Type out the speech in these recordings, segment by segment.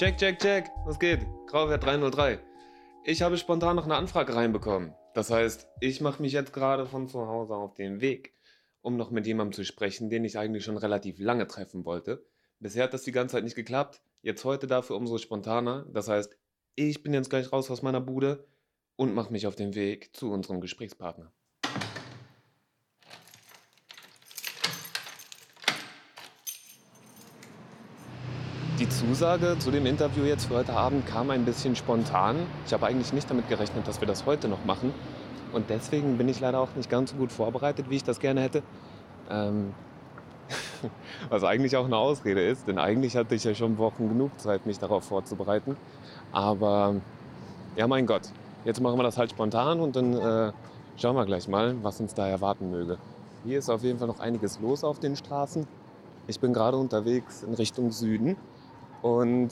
Check, check, check. Was geht? Grauwert 303. Ich habe spontan noch eine Anfrage reinbekommen. Das heißt, ich mache mich jetzt gerade von zu Hause auf den Weg, um noch mit jemandem zu sprechen, den ich eigentlich schon relativ lange treffen wollte. Bisher hat das die ganze Zeit nicht geklappt. Jetzt heute dafür umso spontaner. Das heißt, ich bin jetzt gleich raus aus meiner Bude und mache mich auf den Weg zu unserem Gesprächspartner. Die Zusage zu dem Interview jetzt für heute Abend kam ein bisschen spontan. Ich habe eigentlich nicht damit gerechnet, dass wir das heute noch machen. Und deswegen bin ich leider auch nicht ganz so gut vorbereitet, wie ich das gerne hätte. Ähm, was eigentlich auch eine Ausrede ist, denn eigentlich hatte ich ja schon Wochen genug Zeit, mich darauf vorzubereiten. Aber ja, mein Gott, jetzt machen wir das halt spontan und dann äh, schauen wir gleich mal, was uns da erwarten möge. Hier ist auf jeden Fall noch einiges los auf den Straßen. Ich bin gerade unterwegs in Richtung Süden und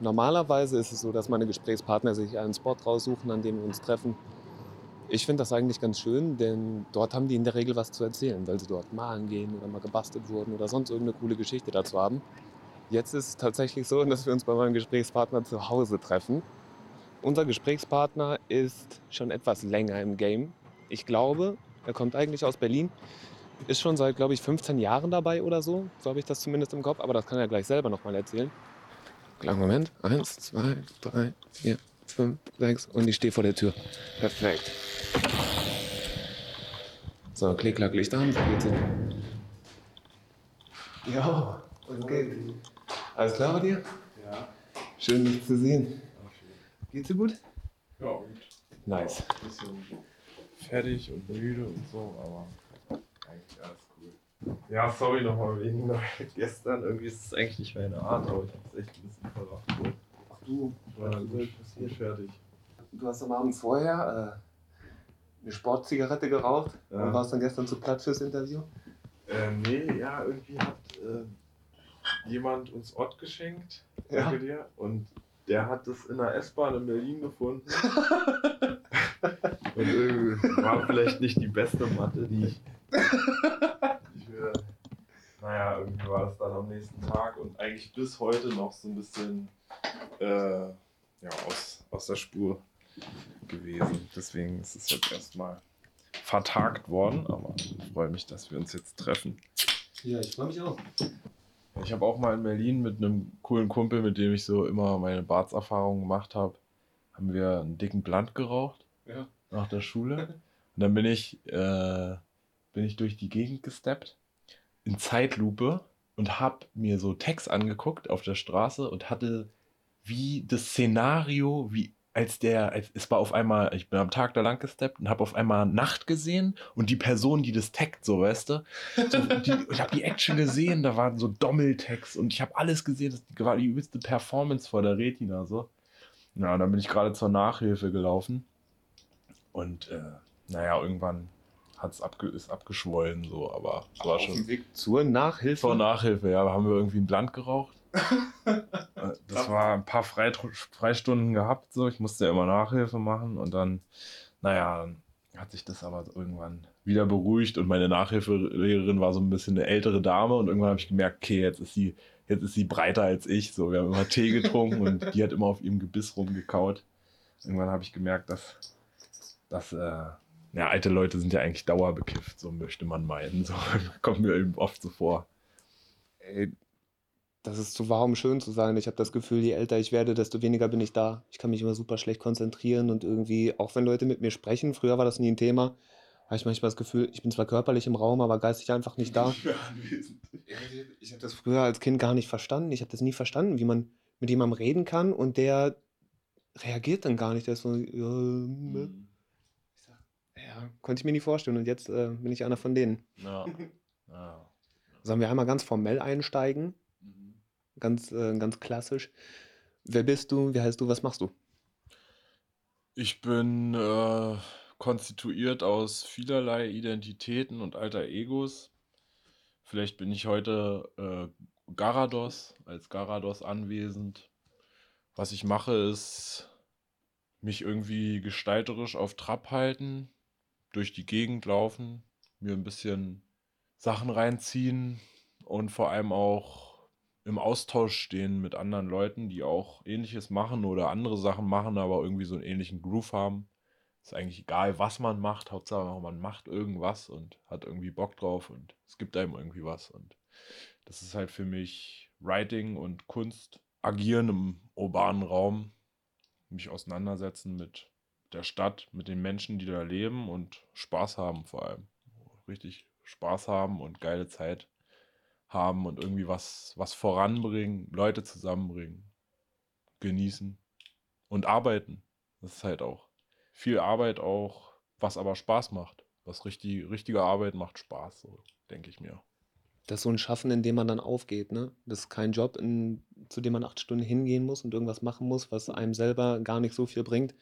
normalerweise ist es so, dass meine Gesprächspartner sich einen Spot raussuchen, an dem wir uns treffen. Ich finde das eigentlich ganz schön, denn dort haben die in der Regel was zu erzählen, weil sie dort malen gehen oder mal gebastelt wurden oder sonst irgendeine coole Geschichte dazu haben. Jetzt ist es tatsächlich so, dass wir uns bei meinem Gesprächspartner zu Hause treffen. Unser Gesprächspartner ist schon etwas länger im Game. Ich glaube, er kommt eigentlich aus Berlin, ist schon seit, glaube ich, 15 Jahren dabei oder so. So habe ich das zumindest im Kopf, aber das kann er gleich selber noch mal erzählen. Kleinen Moment. Eins, zwei, drei, vier, fünf, sechs und ich stehe vor der Tür. Perfekt. So, klick, klack, Licht an, hin. Ja, was geht? Alles klar bei dir? Ja, Schön, dich zu sehen. Geht's dir gut? Ja, und Nice. ein bisschen fertig und müde und so, aber eigentlich alles cool. Ja, sorry nochmal wegen gestern. Irgendwie ist es eigentlich nicht meine Art, aber ich hab's echt ein bisschen verraten. Ach du, war gut, gut fertig. Du hast am Abend vorher äh, eine Sportzigarette geraucht Ja. und warst dann gestern zu platt fürs Interview? Äh, nee, ja, irgendwie hat äh, jemand uns Ott geschenkt. Ja. Danke dir. Und der hat das in der S-Bahn in Berlin gefunden. Und irgendwie war vielleicht nicht die beste Matte, die ich. Ich mir, naja, irgendwie war das dann am nächsten Tag und eigentlich bis heute noch so ein bisschen äh, ja, aus, aus der Spur gewesen. Deswegen ist es jetzt erstmal vertagt worden, aber ich freue mich, dass wir uns jetzt treffen. Ja, ich freue mich auch. Ich habe auch mal in Berlin mit einem coolen Kumpel, mit dem ich so immer meine Bartserfahrungen gemacht habe, haben wir einen dicken Blunt geraucht Ja. nach der Schule. Und dann bin ich, äh, bin ich durch die Gegend gesteppt in Zeitlupe und habe mir so Text angeguckt auf der Straße und hatte wie das Szenario, wie als der, als, es war auf einmal, ich bin am Tag da lang gesteppt und habe auf einmal Nacht gesehen und die Person, die das taggt, so weißt du, so, die, ich habe die Action gesehen, da waren so Dommeltext und ich habe alles gesehen, das war die übelste Performance vor der Retina so. Ja, und dann bin ich gerade zur Nachhilfe gelaufen und äh, naja, irgendwann hat's abge ist abgeschwollen so, aber es war schon dem Weg zur Nachhilfe. vor Nachhilfe, ja, haben wir irgendwie einen Blunt geraucht. Das war ein paar Freistunden gehabt, so. Ich musste ja immer Nachhilfe machen und dann, naja, dann hat sich das aber irgendwann wieder beruhigt und meine Nachhilfelehrerin war so ein bisschen eine ältere Dame und irgendwann habe ich gemerkt, okay, jetzt ist sie, jetzt ist sie breiter als ich. So, wir haben immer Tee getrunken und die hat immer auf ihrem Gebiss rumgekaut. Irgendwann habe ich gemerkt, dass, dass äh, ja, alte Leute sind ja eigentlich dauerbekifft, so möchte man meinen. So kommt mir eben oft so vor. Ey, das ist zu warm, schön zu sein. Ich habe das Gefühl, je älter ich werde, desto weniger bin ich da. Ich kann mich immer super schlecht konzentrieren und irgendwie, auch wenn Leute mit mir sprechen, früher war das nie ein Thema, habe ich manchmal das Gefühl, ich bin zwar körperlich im Raum, aber geistig einfach nicht da. Ich habe das früher als Kind gar nicht verstanden. Ich habe das nie verstanden, wie man mit jemandem reden kann und der reagiert dann gar nicht. Der ist so, ja, ne? Sag, ja, konnte ich mir nie vorstellen. Und jetzt äh, bin ich einer von denen. Ja. ja. Sollen wir einmal ganz formell einsteigen? Mhm. Ganz, äh, ganz klassisch. Wer bist du? Wie heißt du? Was machst du? Ich bin äh, konstituiert aus vielerlei Identitäten und alter Egos. Vielleicht bin ich heute äh, Garados, als Garados anwesend. Was ich mache, ist mich irgendwie gestalterisch auf Trab halten, durch die Gegend laufen, mir ein bisschen Sachen reinziehen und vor allem auch im Austausch stehen mit anderen Leuten, die auch ähnliches machen oder andere Sachen machen, aber irgendwie so einen ähnlichen Groove haben. Ist eigentlich egal, was man macht, Hauptsache man macht irgendwas und hat irgendwie Bock drauf und es gibt einem irgendwie was. Und das ist halt für mich Writing und Kunst, agieren im urbanen Raum, mich auseinandersetzen mit der Stadt, mit den Menschen, die da leben und Spaß haben vor allem. Richtig Spaß haben und geile Zeit haben und irgendwie was, was voranbringen, Leute zusammenbringen, genießen und arbeiten. Das ist halt auch viel Arbeit auch, was aber Spaß macht. Was richtig, richtige Arbeit macht Spaß, so denke ich mir. Das ist so ein Schaffen, in dem man dann aufgeht, ne? Das ist kein Job, in, zu dem man acht Stunden hingehen muss und irgendwas machen muss, was einem selber gar nicht so viel bringt,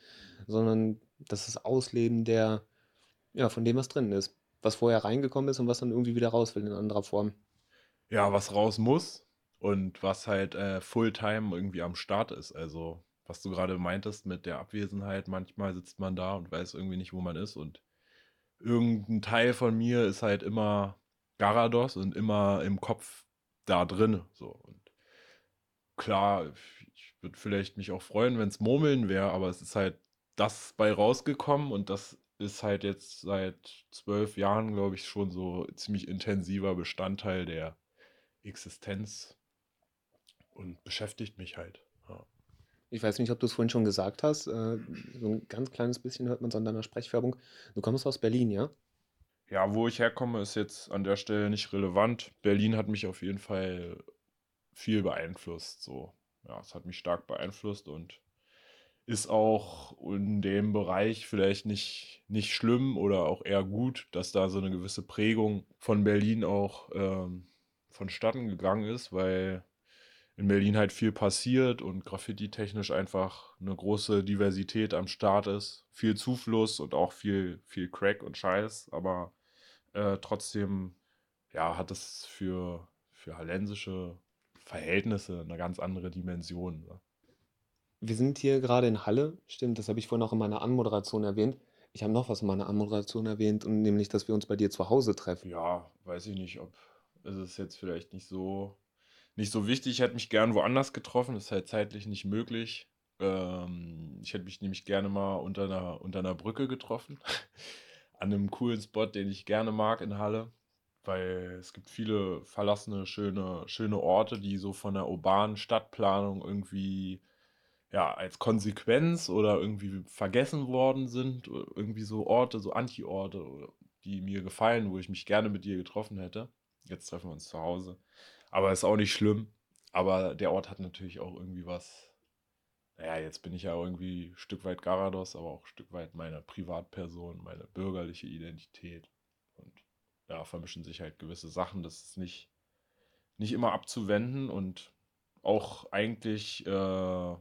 sondern das ist Ausleben der, ja, von dem, was drin ist. Was vorher reingekommen ist und was dann irgendwie wieder raus will in anderer Form ja, was raus muss und was halt äh, Fulltime irgendwie am Start ist. Also, was du gerade meintest mit der Abwesenheit, manchmal sitzt man da und weiß irgendwie nicht, wo man ist und irgendein Teil von mir ist halt immer Garados und immer im Kopf da drin. So. Und klar, ich würde vielleicht mich auch freuen, wenn es Murmeln wäre, aber es ist halt das bei rausgekommen und das ist halt jetzt seit zwölf Jahren, glaube ich, schon so ziemlich intensiver Bestandteil der Existenz und beschäftigt mich halt. Ja. Ich weiß nicht, ob du es vorhin schon gesagt hast. Äh, so ein ganz kleines bisschen hört man es an deiner Sprechfärbung. Du kommst aus Berlin, ja? Ja, wo ich herkomme, ist jetzt an der Stelle nicht relevant. Berlin hat mich auf jeden Fall viel beeinflusst. So, ja, es hat mich stark beeinflusst und ist auch in dem Bereich vielleicht nicht, nicht schlimm oder auch eher gut, dass da so eine gewisse Prägung von Berlin auch ähm, vonstatten gegangen ist, weil in Berlin halt viel passiert und graffiti-technisch einfach eine große Diversität am Start ist. Viel Zufluss und auch viel, viel Crack und Scheiß, aber äh, trotzdem ja, hat es für, für hallensische Verhältnisse eine ganz andere Dimension. Ne? Wir sind hier gerade in Halle, stimmt, das habe ich vorhin auch in meiner Anmoderation erwähnt. Ich habe noch was in meiner Anmoderation erwähnt, und nämlich, dass wir uns bei dir zu Hause treffen. Ja, weiß ich nicht, ob ist es jetzt vielleicht nicht so, nicht so wichtig. Ich hätte mich gern woanders getroffen, das ist halt zeitlich nicht möglich. Ähm, ich hätte mich nämlich gerne mal unter einer, unter einer Brücke getroffen. An einem coolen Spot, den ich gerne mag in Halle. Weil es gibt viele verlassene, schöne, schöne Orte, die so von der urbanen Stadtplanung irgendwie ja, als Konsequenz oder irgendwie vergessen worden sind. Irgendwie so Orte, so Anti-Orte, die mir gefallen, wo ich mich gerne mit dir getroffen hätte. Jetzt treffen wir uns zu Hause. Aber ist auch nicht schlimm. Aber der Ort hat natürlich auch irgendwie was. Naja, jetzt bin ich ja irgendwie ein Stück weit Garados, aber auch ein Stück weit meine Privatperson, meine bürgerliche Identität. Und ja, vermischen sich halt gewisse Sachen. Das ist nicht, nicht immer abzuwenden und auch eigentlich äh,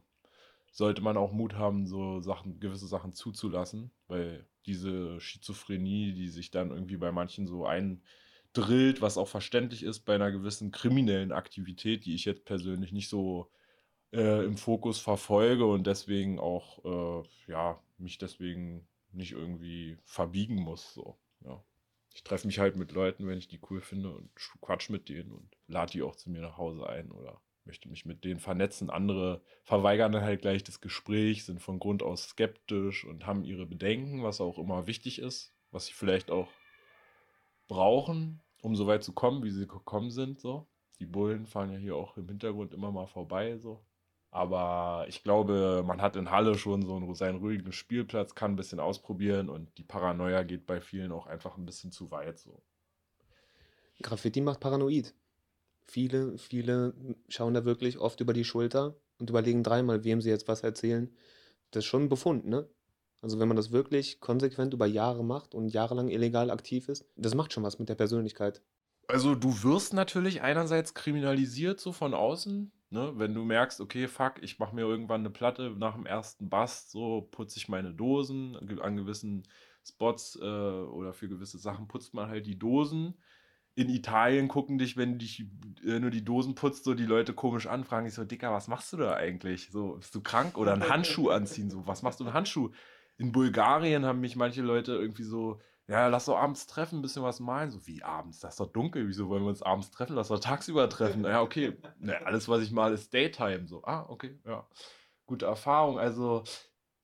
sollte man auch Mut haben, so Sachen, gewisse Sachen zuzulassen, weil diese Schizophrenie, die sich dann irgendwie bei manchen so ein drillt, was auch verständlich ist bei einer gewissen kriminellen Aktivität, die ich jetzt persönlich nicht so äh, im Fokus verfolge und deswegen auch, äh, ja, mich deswegen nicht irgendwie verbiegen muss. So, ja. Ich treffe mich halt mit Leuten, wenn ich die cool finde und quatsch mit denen und lade die auch zu mir nach Hause ein oder möchte mich mit denen vernetzen. Andere verweigern dann halt gleich das Gespräch, sind von Grund aus skeptisch und haben ihre Bedenken, was auch immer wichtig ist, was sie vielleicht auch brauchen, um so weit zu kommen, wie sie gekommen sind. So. Die Bullen fahren ja hier auch im Hintergrund immer mal vorbei. So. Aber ich glaube, man hat in Halle schon so einen, seinen ruhigen Spielplatz, kann ein bisschen ausprobieren und die Paranoia geht bei vielen auch einfach ein bisschen zu weit. So. Graffiti macht paranoid. Viele, viele schauen da wirklich oft über die Schulter und überlegen dreimal, wem sie jetzt was erzählen. Das ist schon ein Befund, ne? Also wenn man das wirklich konsequent über Jahre macht und jahrelang illegal aktiv ist, das macht schon was mit der Persönlichkeit. Also du wirst natürlich einerseits kriminalisiert so von außen, ne? wenn du merkst, okay, fuck, ich mache mir irgendwann eine Platte nach dem ersten Bast, so putze ich meine Dosen an gewissen Spots äh, oder für gewisse Sachen putzt man halt die Dosen. In Italien gucken dich, wenn du dich, äh, nur die Dosen putzt, so die Leute komisch anfragen. Ich so, Dicker, was machst du da eigentlich? So, bist du krank? Oder einen Handschuh anziehen? So, was machst du einen Handschuh? In Bulgarien haben mich manche Leute irgendwie so ja, lass doch abends treffen, ein bisschen was malen. So, wie abends? Das ist doch dunkel. Wieso wollen wir uns abends treffen? Lass doch tagsüber treffen. Ja, okay. Ne, alles, was ich mal, ist Daytime. So, ah, okay, ja. Gute Erfahrung. Also,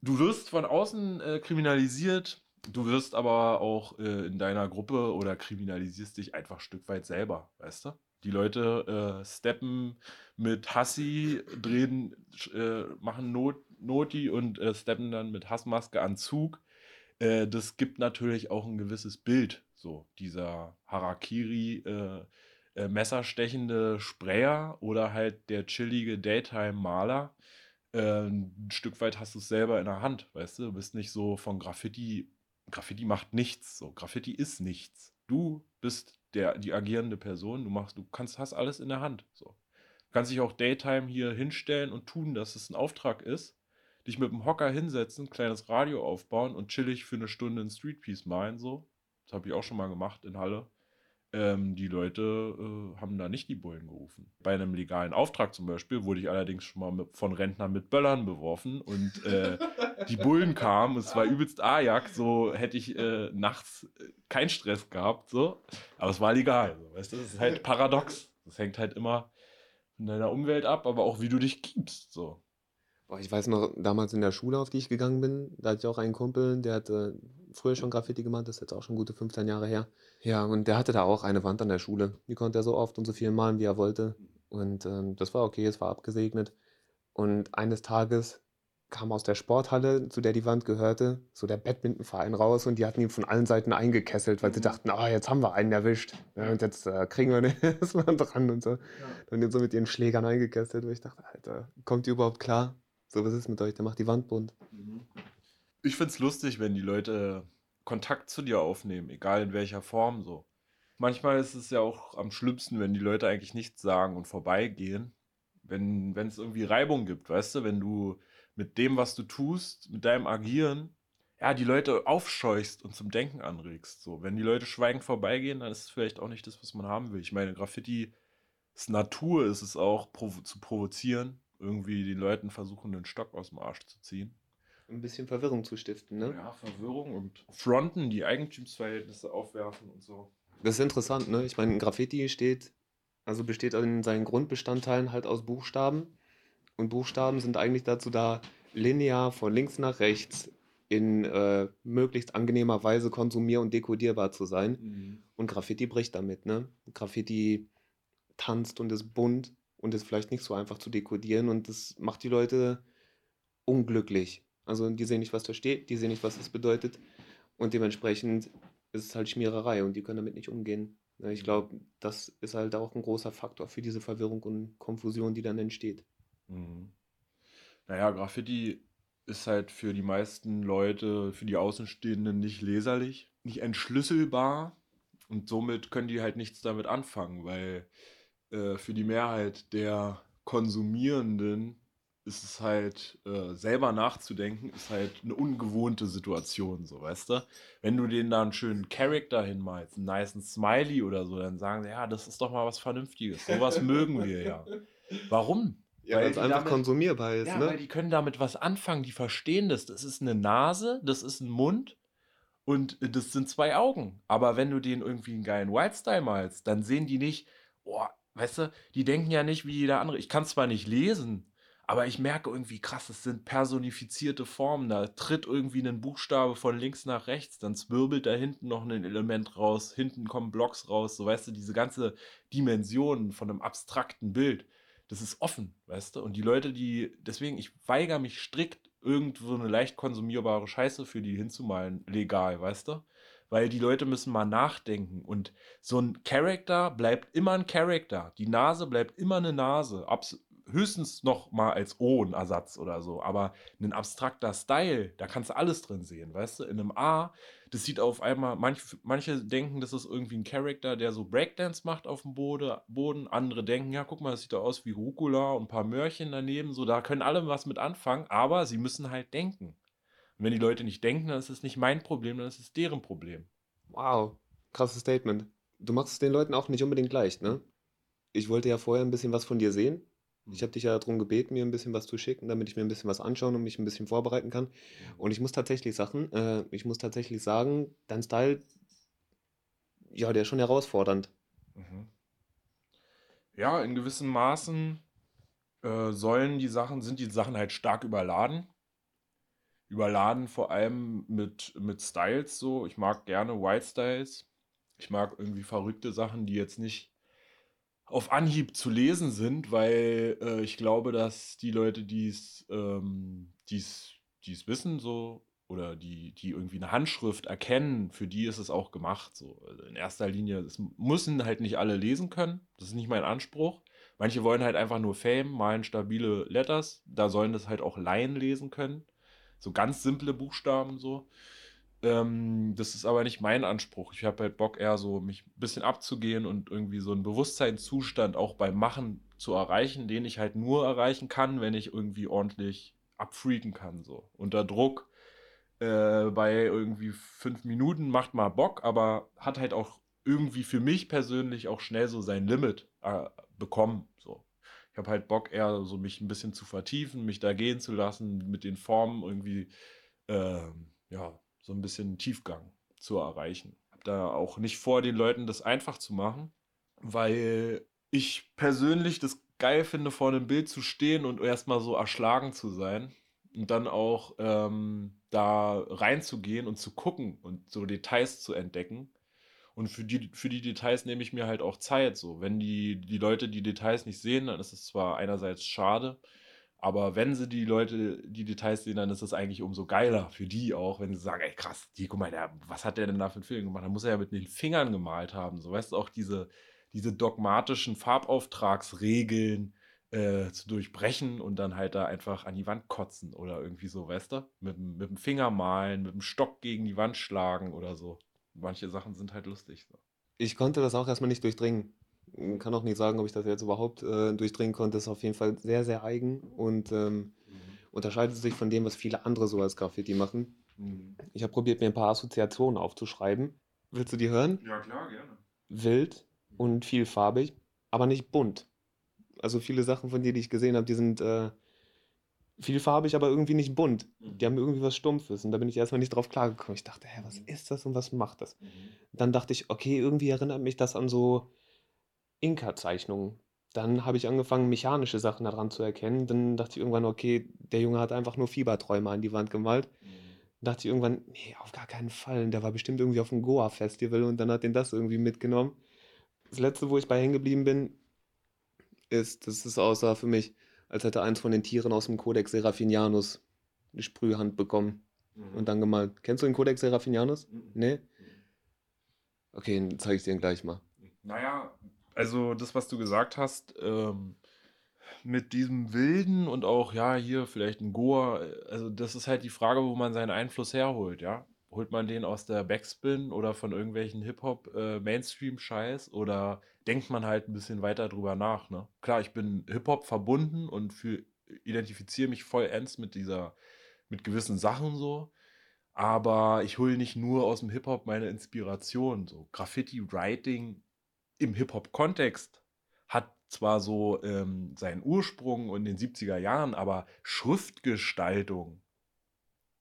du wirst von außen äh, kriminalisiert. Du wirst aber auch äh, in deiner Gruppe oder kriminalisierst dich einfach ein Stück weit selber, weißt du? Die Leute äh, steppen mit Hassi, drehen, äh, machen Not, Noti und äh, steppen dann mit Hassmaske an Zug äh, das gibt natürlich auch ein gewisses Bild, so dieser Harakiri, äh, äh, messerstechende Sprayer oder halt der chillige Daytime-Maler. Äh, ein Stück weit hast du es selber in der Hand, weißt du? Du bist nicht so von Graffiti. Graffiti macht nichts. So, Graffiti ist nichts. Du bist der, die agierende Person. Du machst, du kannst, hast alles in der Hand. So. Du kannst dich auch Daytime hier hinstellen und tun, dass es ein Auftrag ist dich mit dem Hocker hinsetzen, kleines Radio aufbauen und chillig für eine Stunde ein Streetpiece malen, so. Das habe ich auch schon mal gemacht in Halle. Ähm, die Leute äh, haben da nicht die Bullen gerufen. Bei einem legalen Auftrag zum Beispiel wurde ich allerdings schon mal mit, von Rentnern mit Böllern beworfen und äh, die Bullen kamen, es war übelst Ajak, so hätte ich äh, nachts äh, keinen Stress gehabt, so. Aber es war legal, so, weißt du, das ist halt paradox. Das hängt halt immer von deiner Umwelt ab, aber auch wie du dich gibst, so. Boah, ich weiß noch, damals in der Schule, auf die ich gegangen bin, da hatte ich auch einen Kumpel, der hatte früher schon Graffiti gemacht, das ist jetzt auch schon gute 15 Jahre her. Ja, und der hatte da auch eine Wand an der Schule. Die konnte er so oft und so viel malen, wie er wollte. Und ähm, das war okay, es war abgesegnet. Und eines Tages kam aus der Sporthalle, zu der die Wand gehörte, so der Badmintonverein raus und die hatten ihn von allen Seiten eingekesselt, weil sie mhm. dachten, ah, jetzt haben wir einen erwischt. Ja, und jetzt äh, kriegen wir den erstmal dran und so. Ja. Und den so mit ihren Schlägern eingekesselt, wo ich dachte, Alter, kommt ihr überhaupt klar? So, was ist mit euch? Der macht die Wand bunt. Mhm. Ich find's lustig, wenn die Leute Kontakt zu dir aufnehmen, egal in welcher Form so. Manchmal ist es ja auch am schlimmsten, wenn die Leute eigentlich nichts sagen und vorbeigehen. Wenn es irgendwie Reibung gibt, weißt du, wenn du mit dem, was du tust, mit deinem Agieren, ja, die Leute aufscheuchst und zum Denken anregst. So, wenn die Leute schweigend vorbeigehen, dann ist es vielleicht auch nicht das, was man haben will. Ich meine, Graffiti ist Natur, ist es auch provo zu provozieren irgendwie den Leuten versuchen, den Stock aus dem Arsch zu ziehen. Ein bisschen Verwirrung zu stiften, ne? Ja, Verwirrung und Fronten, die Eigentumsverhältnisse aufwerfen und so. Das ist interessant, ne? Ich meine, Graffiti steht, also besteht in seinen Grundbestandteilen halt aus Buchstaben. Und Buchstaben sind eigentlich dazu da, linear von links nach rechts in äh, möglichst angenehmer Weise konsumier- und dekodierbar zu sein. Mhm. Und Graffiti bricht damit, ne? Graffiti tanzt und ist bunt und ist vielleicht nicht so einfach zu dekodieren und das macht die Leute unglücklich. Also die sehen nicht, was da steht, die sehen nicht, was das bedeutet und dementsprechend ist es halt Schmiererei und die können damit nicht umgehen. Ich glaube, das ist halt auch ein großer Faktor für diese Verwirrung und Konfusion, die dann entsteht. Mhm. Naja, Graffiti ist halt für die meisten Leute, für die Außenstehenden nicht leserlich, nicht entschlüsselbar und somit können die halt nichts damit anfangen, weil äh, für die Mehrheit der Konsumierenden ist es halt, äh, selber nachzudenken, ist halt eine ungewohnte Situation, so weißt du. Wenn du denen da einen schönen Charakter hinmalst, einen niceen Smiley oder so, dann sagen sie, ja, das ist doch mal was Vernünftiges. Sowas mögen wir ja. Warum? Ja, weil es einfach damit, konsumierbar ist, ja, ne? weil die können damit was anfangen, die verstehen das. Das ist eine Nase, das ist ein Mund und das sind zwei Augen. Aber wenn du denen irgendwie einen geilen White-Style malst, dann sehen die nicht, boah, Weißt du, die denken ja nicht wie jeder andere. Ich kann zwar nicht lesen, aber ich merke irgendwie, krass, es sind personifizierte Formen. Da tritt irgendwie ein Buchstabe von links nach rechts, dann zwirbelt da hinten noch ein Element raus, hinten kommen Blocks raus. So, weißt du, diese ganze Dimension von einem abstrakten Bild, das ist offen, weißt du? Und die Leute, die, deswegen, ich weigere mich strikt, irgendwo eine leicht konsumierbare Scheiße für die hinzumalen, legal, weißt du? Weil die Leute müssen mal nachdenken. Und so ein Charakter bleibt immer ein Charakter. Die Nase bleibt immer eine Nase. Abs höchstens noch mal als O ein Ersatz oder so. Aber ein abstrakter Style, da kannst du alles drin sehen, weißt du? In einem A, das sieht auf einmal, manch, manche denken, das ist irgendwie ein Charakter, der so Breakdance macht auf dem Boden. Andere denken, ja, guck mal, das sieht da aus wie Rucola und ein paar Möhrchen daneben. So, da können alle was mit anfangen, aber sie müssen halt denken. Und wenn die Leute nicht denken, dann ist es nicht mein Problem, dann ist es deren Problem. Wow, krasses Statement. Du machst es den Leuten auch nicht unbedingt leicht, ne? Ich wollte ja vorher ein bisschen was von dir sehen. Ich habe dich ja darum gebeten, mir ein bisschen was zu schicken, damit ich mir ein bisschen was anschauen und mich ein bisschen vorbereiten kann. Und ich muss tatsächlich Sachen, äh, ich muss tatsächlich sagen, dein Style, ja, der ist schon herausfordernd. Mhm. Ja, in gewissen Maßen äh, sollen die Sachen, sind die Sachen halt stark überladen. Überladen vor allem mit, mit Styles so. Ich mag gerne White Styles. Ich mag irgendwie verrückte Sachen, die jetzt nicht auf Anhieb zu lesen sind, weil äh, ich glaube, dass die Leute, die es ähm, die's, wissen, so oder die, die irgendwie eine Handschrift erkennen, für die ist es auch gemacht. So. Also in erster Linie, es müssen halt nicht alle lesen können. Das ist nicht mein Anspruch. Manche wollen halt einfach nur Fame, malen stabile Letters. Da sollen das halt auch Laien lesen können. So ganz simple Buchstaben so. Ähm, das ist aber nicht mein Anspruch. Ich habe halt Bock, eher so mich ein bisschen abzugehen und irgendwie so einen Bewusstseinszustand auch beim Machen zu erreichen, den ich halt nur erreichen kann, wenn ich irgendwie ordentlich abfreaken kann. So. Unter Druck äh, bei irgendwie fünf Minuten macht mal Bock, aber hat halt auch irgendwie für mich persönlich auch schnell so sein Limit äh, bekommen. So. Ich habe halt Bock, eher so mich ein bisschen zu vertiefen, mich da gehen zu lassen, mit den Formen irgendwie, äh, ja, so ein bisschen Tiefgang zu erreichen. Habe da auch nicht vor, den Leuten das einfach zu machen, weil ich persönlich das geil finde, vor einem Bild zu stehen und erstmal so erschlagen zu sein und dann auch ähm, da reinzugehen und zu gucken und so Details zu entdecken. Und für die, für die Details nehme ich mir halt auch Zeit. So, wenn die, die Leute die Details nicht sehen, dann ist es zwar einerseits schade, aber wenn sie die Leute, die Details sehen, dann ist es eigentlich umso geiler für die auch, wenn sie sagen, ey krass, die, guck mal, der, was hat der denn da für einen Film gemacht? Da muss er ja mit den Fingern gemalt haben. So, weißt du, auch diese, diese dogmatischen Farbauftragsregeln äh, zu durchbrechen und dann halt da einfach an die Wand kotzen oder irgendwie so, weißt du? Mit, mit dem Finger malen, mit dem Stock gegen die Wand schlagen oder so. Manche Sachen sind halt lustig. So. Ich konnte das auch erstmal nicht durchdringen kann auch nicht sagen, ob ich das jetzt überhaupt äh, durchdringen konnte. Ist auf jeden Fall sehr, sehr eigen und ähm, mhm. unterscheidet sich von dem, was viele andere so als Graffiti machen. Mhm. Ich habe probiert, mir ein paar Assoziationen aufzuschreiben. Willst du die hören? Ja, klar, gerne. Wild und vielfarbig, aber nicht bunt. Also viele Sachen von dir, die ich gesehen habe, die sind äh, vielfarbig, aber irgendwie nicht bunt. Mhm. Die haben irgendwie was Stumpfes. Und da bin ich erstmal nicht drauf klargekommen. Ich dachte, hä, was mhm. ist das und was macht das? Mhm. Dann dachte ich, okay, irgendwie erinnert mich das an so Inka-Zeichnungen. Dann habe ich angefangen, mechanische Sachen daran zu erkennen. Dann dachte ich irgendwann, okay, der Junge hat einfach nur Fieberträume an die Wand gemalt. Dann dachte ich irgendwann, nee, auf gar keinen Fall. Und der war bestimmt irgendwie auf dem Goa-Festival und dann hat den das irgendwie mitgenommen. Das letzte, wo ich bei hängen geblieben bin, ist, das ist außer für mich, als hätte eins von den Tieren aus dem Codex Seraphinianus eine Sprühhand bekommen mhm. und dann gemalt. Kennst du den Codex Seraphinianus? Mhm. Nee? Okay, dann zeige ich dir gleich mal. Naja, also das, was du gesagt hast, ähm, mit diesem Wilden und auch, ja, hier vielleicht ein Goa, also das ist halt die Frage, wo man seinen Einfluss herholt, ja. Holt man den aus der Backspin oder von irgendwelchen Hip-Hop-Mainstream-Scheiß äh, oder denkt man halt ein bisschen weiter drüber nach, ne? Klar, ich bin Hip-Hop verbunden und identifiziere mich voll ernst mit dieser, mit gewissen Sachen so. Aber ich hole nicht nur aus dem Hip-Hop meine Inspiration. So Graffiti-Writing im Hip-Hop-Kontext hat zwar so ähm, seinen Ursprung in den 70er Jahren, aber Schriftgestaltung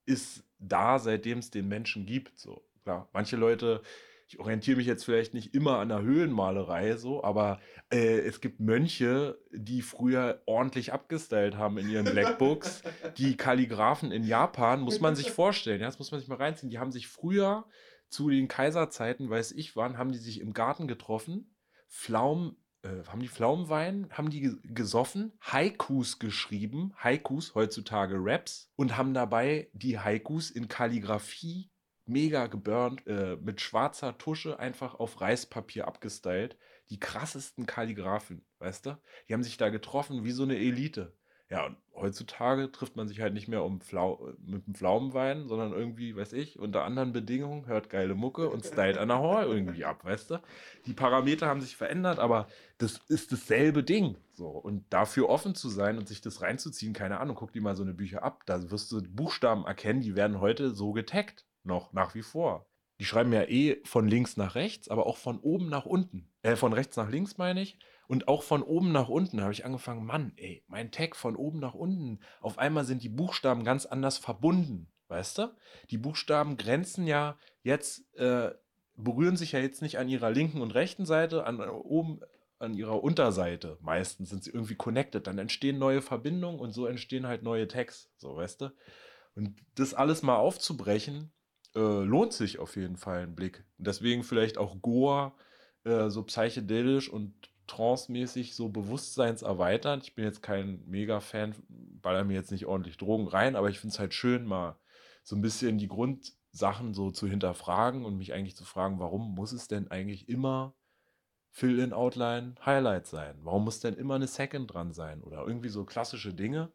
ist da, seitdem es den Menschen gibt. So klar, manche Leute, ich orientiere mich jetzt vielleicht nicht immer an der Höhlenmalerei so, aber äh, es gibt Mönche, die früher ordentlich abgestylt haben in ihren Blackbooks. die Kalligraphen in Japan muss man sich vorstellen, ja, das muss man sich mal reinziehen. Die haben sich früher zu den Kaiserzeiten, weiß ich wann, haben die sich im Garten getroffen, Pflaumen, äh, haben die Pflaumenwein, haben die gesoffen, Haikus geschrieben, Haikus, heutzutage Raps, und haben dabei die Haikus in Kalligrafie mega geburnt, äh, mit schwarzer Tusche einfach auf Reispapier abgestylt. Die krassesten Kalligraphen, weißt du? Die haben sich da getroffen wie so eine Elite. Ja, und heutzutage trifft man sich halt nicht mehr um Flau mit dem Pflaumenwein, sondern irgendwie, weiß ich, unter anderen Bedingungen, hört geile Mucke und stylt an der Hall irgendwie ab, weißt du? Die Parameter haben sich verändert, aber das ist dasselbe Ding. So. Und dafür offen zu sein und sich das reinzuziehen, keine Ahnung, guck dir mal so eine Bücher ab, da wirst du Buchstaben erkennen, die werden heute so getaggt. Noch, nach wie vor. Die schreiben ja eh von links nach rechts, aber auch von oben nach unten. Äh, von rechts nach links meine ich Und auch von oben nach unten habe ich angefangen, Mann, ey, mein Tag von oben nach unten. Auf einmal sind die Buchstaben ganz anders verbunden, weißt du? Die Buchstaben grenzen ja jetzt, äh, berühren sich ja jetzt nicht an ihrer linken und rechten Seite, an oben an ihrer Unterseite. Meistens sind sie irgendwie connected. Dann entstehen neue Verbindungen und so entstehen halt neue Tags, so weißt du? Und das alles mal aufzubrechen, äh, lohnt sich auf jeden Fall ein Blick. Deswegen vielleicht auch Goa äh, so psychedelisch und trance-mäßig so bewusstseinserweiternd. Ich bin jetzt kein Mega-Fan, baller mir jetzt nicht ordentlich Drogen rein, aber ich finde es halt schön, mal so ein bisschen die Grundsachen so zu hinterfragen und mich eigentlich zu fragen, warum muss es denn eigentlich immer Fill-in, Outline, Highlight sein? Warum muss denn immer eine Second dran sein? Oder irgendwie so klassische Dinge,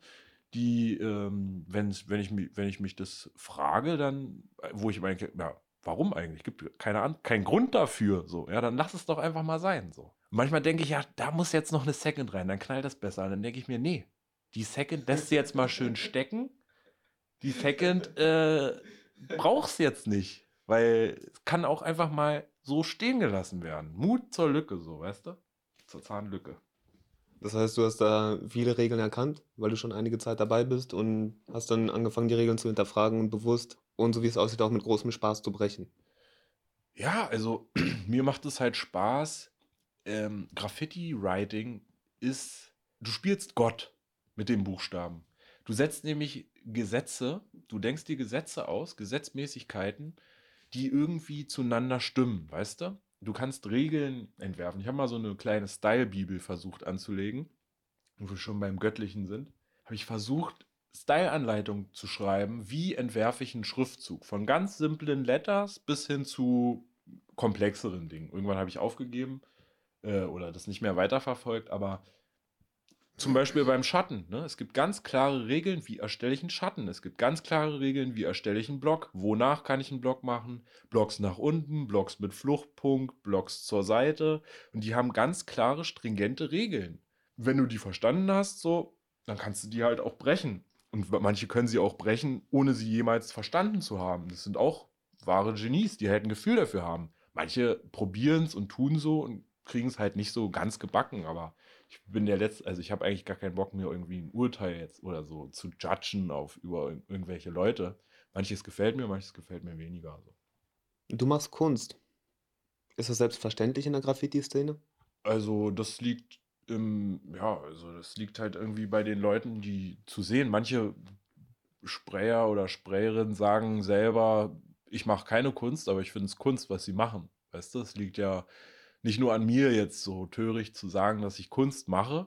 die, ähm, wenn, wenn, ich, wenn ich mich das frage, dann, wo ich meine, ja, warum eigentlich? Gibt keine An keinen Grund dafür. So, ja, dann lass es doch einfach mal sein. So. manchmal denke ich, ja, da muss jetzt noch eine Second rein, dann knallt das besser. Und dann denke ich mir, nee, die Second lässt sie jetzt mal schön stecken. Die Second äh, brauchst jetzt nicht, weil es kann auch einfach mal so stehen gelassen werden. Mut zur Lücke, so, weißt du? Zur Zahnlücke. Das heißt, du hast da viele Regeln erkannt, weil du schon einige Zeit dabei bist und hast dann angefangen, die Regeln zu hinterfragen und bewusst und so wie es aussieht, auch mit großem Spaß zu brechen. Ja, also mir macht es halt Spaß. Ähm, Graffiti-Writing ist, du spielst Gott mit den Buchstaben. Du setzt nämlich Gesetze, du denkst dir Gesetze aus, Gesetzmäßigkeiten, die irgendwie zueinander stimmen, weißt du? Du kannst Regeln entwerfen. Ich habe mal so eine kleine Style-Bibel versucht anzulegen, wo wir schon beim Göttlichen sind. Habe ich versucht, Style-Anleitung zu schreiben, wie entwerfe ich einen Schriftzug. Von ganz simplen Letters bis hin zu komplexeren Dingen. Irgendwann habe ich aufgegeben äh, oder das nicht mehr weiterverfolgt, aber zum Beispiel beim Schatten. Ne? Es gibt ganz klare Regeln, wie erstelle ich einen Schatten. Es gibt ganz klare Regeln, wie erstelle ich einen Block. Wonach kann ich einen Block machen? Blocks nach unten, Blocks mit Fluchtpunkt, Blocks zur Seite. Und die haben ganz klare, stringente Regeln. Wenn du die verstanden hast, so, dann kannst du die halt auch brechen. Und manche können sie auch brechen, ohne sie jemals verstanden zu haben. Das sind auch wahre Genies, die halt ein Gefühl dafür haben. Manche probieren es und tun so und kriegen es halt nicht so ganz gebacken, aber ich bin der letzte, also ich habe eigentlich gar keinen Bock mehr irgendwie ein Urteil jetzt oder so zu judgen auf über irgendwelche Leute. Manches gefällt mir, manches gefällt mir weniger. So. Du machst Kunst. Ist das selbstverständlich in der Graffiti-Szene? Also das liegt im, ja, also das liegt halt irgendwie bei den Leuten, die zu sehen. Manche Sprayer oder Sprayerinnen sagen selber, ich mache keine Kunst, aber ich finde es Kunst, was sie machen. Weißt du, es liegt ja nicht nur an mir jetzt so töricht zu sagen, dass ich Kunst mache.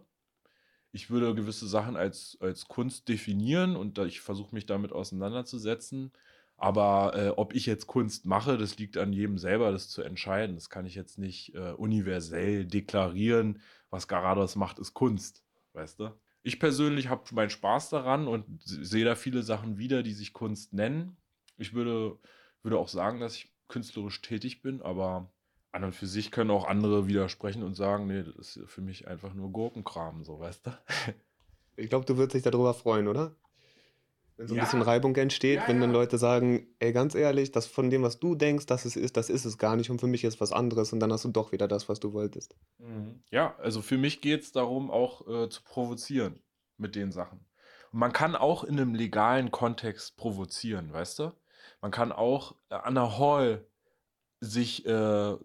Ich würde gewisse Sachen als, als Kunst definieren und ich versuche mich damit auseinanderzusetzen. Aber äh, ob ich jetzt Kunst mache, das liegt an jedem selber, das zu entscheiden. Das kann ich jetzt nicht äh, universell deklarieren. Was Garados macht, ist Kunst, weißt du? Ich persönlich habe meinen Spaß daran und sehe da viele Sachen wieder, die sich Kunst nennen. Ich würde, würde auch sagen, dass ich künstlerisch tätig bin, aber an und für sich können auch andere widersprechen und sagen, nee, das ist für mich einfach nur Gurkenkram, so, weißt du? Ich glaube, du würdest dich darüber freuen, oder? Wenn so ein ja. bisschen Reibung entsteht, ja, wenn dann Leute sagen, ey, ganz ehrlich, das von dem, was du denkst, dass es ist, das ist es gar nicht und für mich ist was anderes und dann hast du doch wieder das, was du wolltest. Mhm. Ja, also für mich geht es darum, auch äh, zu provozieren mit den Sachen. Und man kann auch in einem legalen Kontext provozieren, weißt du? Man kann auch äh, an der Hall sich äh,